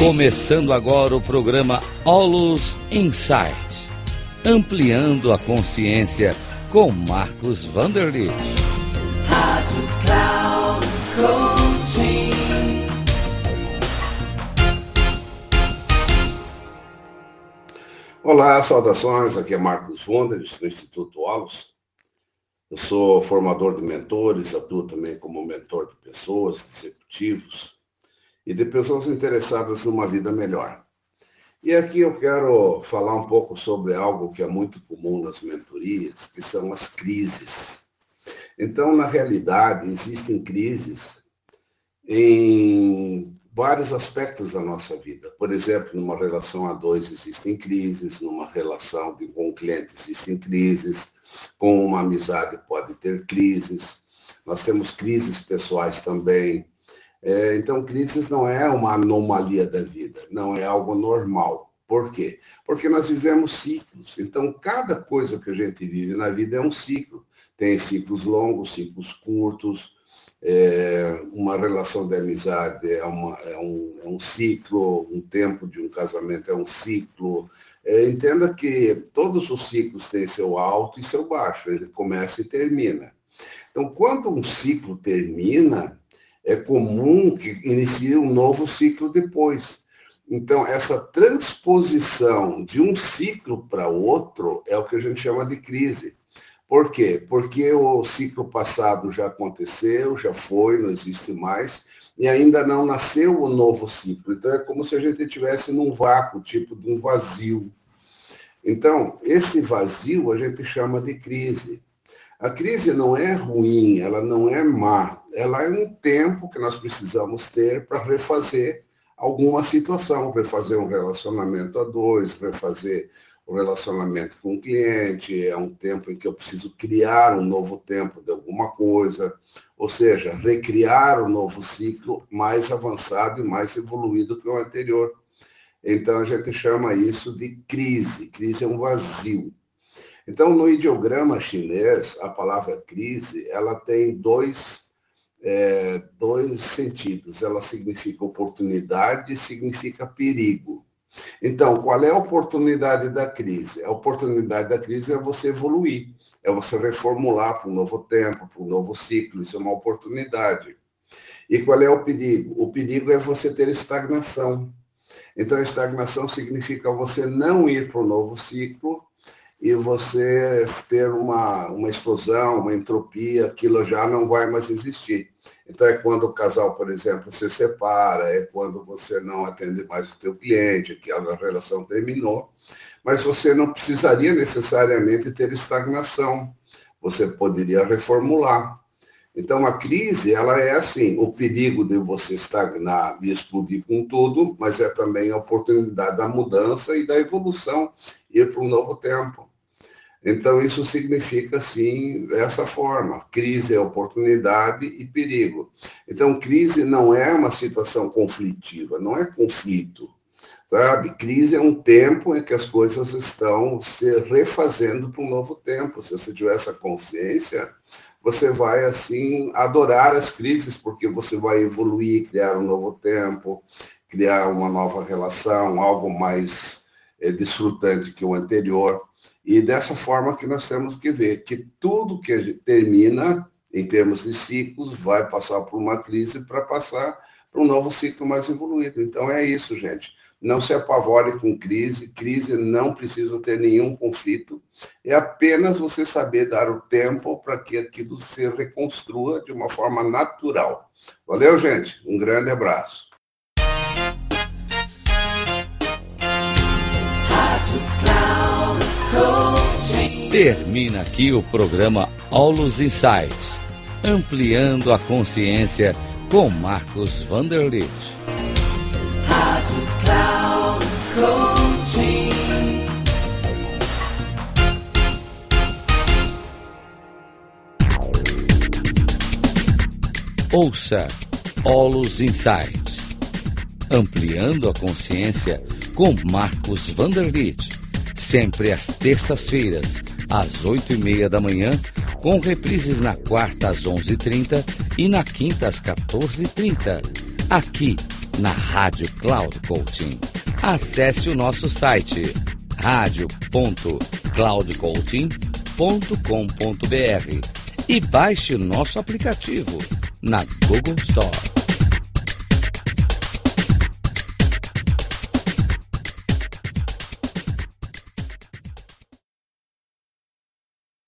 Começando agora o programa Olus Insight, ampliando a consciência com Marcos Vanderlit. Rádio Cloud Coaching. Olá, saudações. Aqui é Marcos Vanderlit, do Instituto Olus. Eu sou formador de mentores, atuo também como mentor de pessoas, executivos e de pessoas interessadas numa vida melhor. E aqui eu quero falar um pouco sobre algo que é muito comum nas mentorias, que são as crises. Então, na realidade, existem crises em vários aspectos da nossa vida. Por exemplo, numa relação a dois existem crises, numa relação de, com um cliente existem crises, com uma amizade pode ter crises, nós temos crises pessoais também. É, então, crises não é uma anomalia da vida, não é algo normal. Por quê? Porque nós vivemos ciclos. Então, cada coisa que a gente vive na vida é um ciclo. Tem ciclos longos, ciclos curtos. É, uma relação de amizade é, uma, é, um, é um ciclo, um tempo de um casamento é um ciclo, é, entenda que todos os ciclos têm seu alto e seu baixo, ele começa e termina. Então, quando um ciclo termina, é comum que inicie um novo ciclo depois. Então, essa transposição de um ciclo para outro é o que a gente chama de crise. Por quê? Porque o ciclo passado já aconteceu, já foi, não existe mais, e ainda não nasceu o novo ciclo. Então é como se a gente estivesse num vácuo, tipo de um vazio. Então, esse vazio a gente chama de crise. A crise não é ruim, ela não é má, ela é um tempo que nós precisamos ter para refazer alguma situação, refazer um relacionamento a dois, refazer o relacionamento com o cliente, é um tempo em que eu preciso criar um novo tempo de alguma coisa, ou seja, recriar um novo ciclo mais avançado e mais evoluído que o anterior. Então a gente chama isso de crise. Crise é um vazio. Então no ideograma chinês, a palavra crise, ela tem dois, é, dois sentidos. Ela significa oportunidade e significa perigo. Então, qual é a oportunidade da crise? A oportunidade da crise é você evoluir, é você reformular para um novo tempo, para um novo ciclo, isso é uma oportunidade. E qual é o perigo? O perigo é você ter estagnação. Então, a estagnação significa você não ir para o novo ciclo e você ter uma, uma explosão, uma entropia, aquilo já não vai mais existir. Então é quando o casal, por exemplo, se separa, é quando você não atende mais o teu cliente, que a relação terminou, mas você não precisaria necessariamente ter estagnação. Você poderia reformular. Então a crise, ela é assim, o perigo de você estagnar e explodir com tudo, mas é também a oportunidade da mudança e da evolução, ir para um novo tempo. Então, isso significa, assim, dessa forma: crise é oportunidade e perigo. Então, crise não é uma situação conflitiva, não é conflito. Sabe? Crise é um tempo em que as coisas estão se refazendo para um novo tempo. Se você tiver essa consciência, você vai, assim, adorar as crises, porque você vai evoluir, criar um novo tempo, criar uma nova relação, algo mais é, desfrutante que o anterior. E dessa forma que nós temos que ver que tudo que termina em termos de ciclos vai passar por uma crise para passar para um novo ciclo mais evoluído. Então é isso, gente. Não se apavore com crise. Crise não precisa ter nenhum conflito. É apenas você saber dar o tempo para que aquilo se reconstrua de uma forma natural. Valeu, gente. Um grande abraço. Termina aqui o programa Aulos Insights, ampliando a consciência com Marcos Vanderlit. Rádio Cloud. Ouça Olus Insights, ampliando a consciência com Marcos Vanderlitt, sempre às terças-feiras, às oito e meia da manhã, com reprises na quarta às onze e trinta e na quinta às quatorze e trinta. aqui na Rádio Cloud Coaching. Acesse o nosso site radio.cloudcoaching.com.br e baixe o nosso aplicativo na Google Store.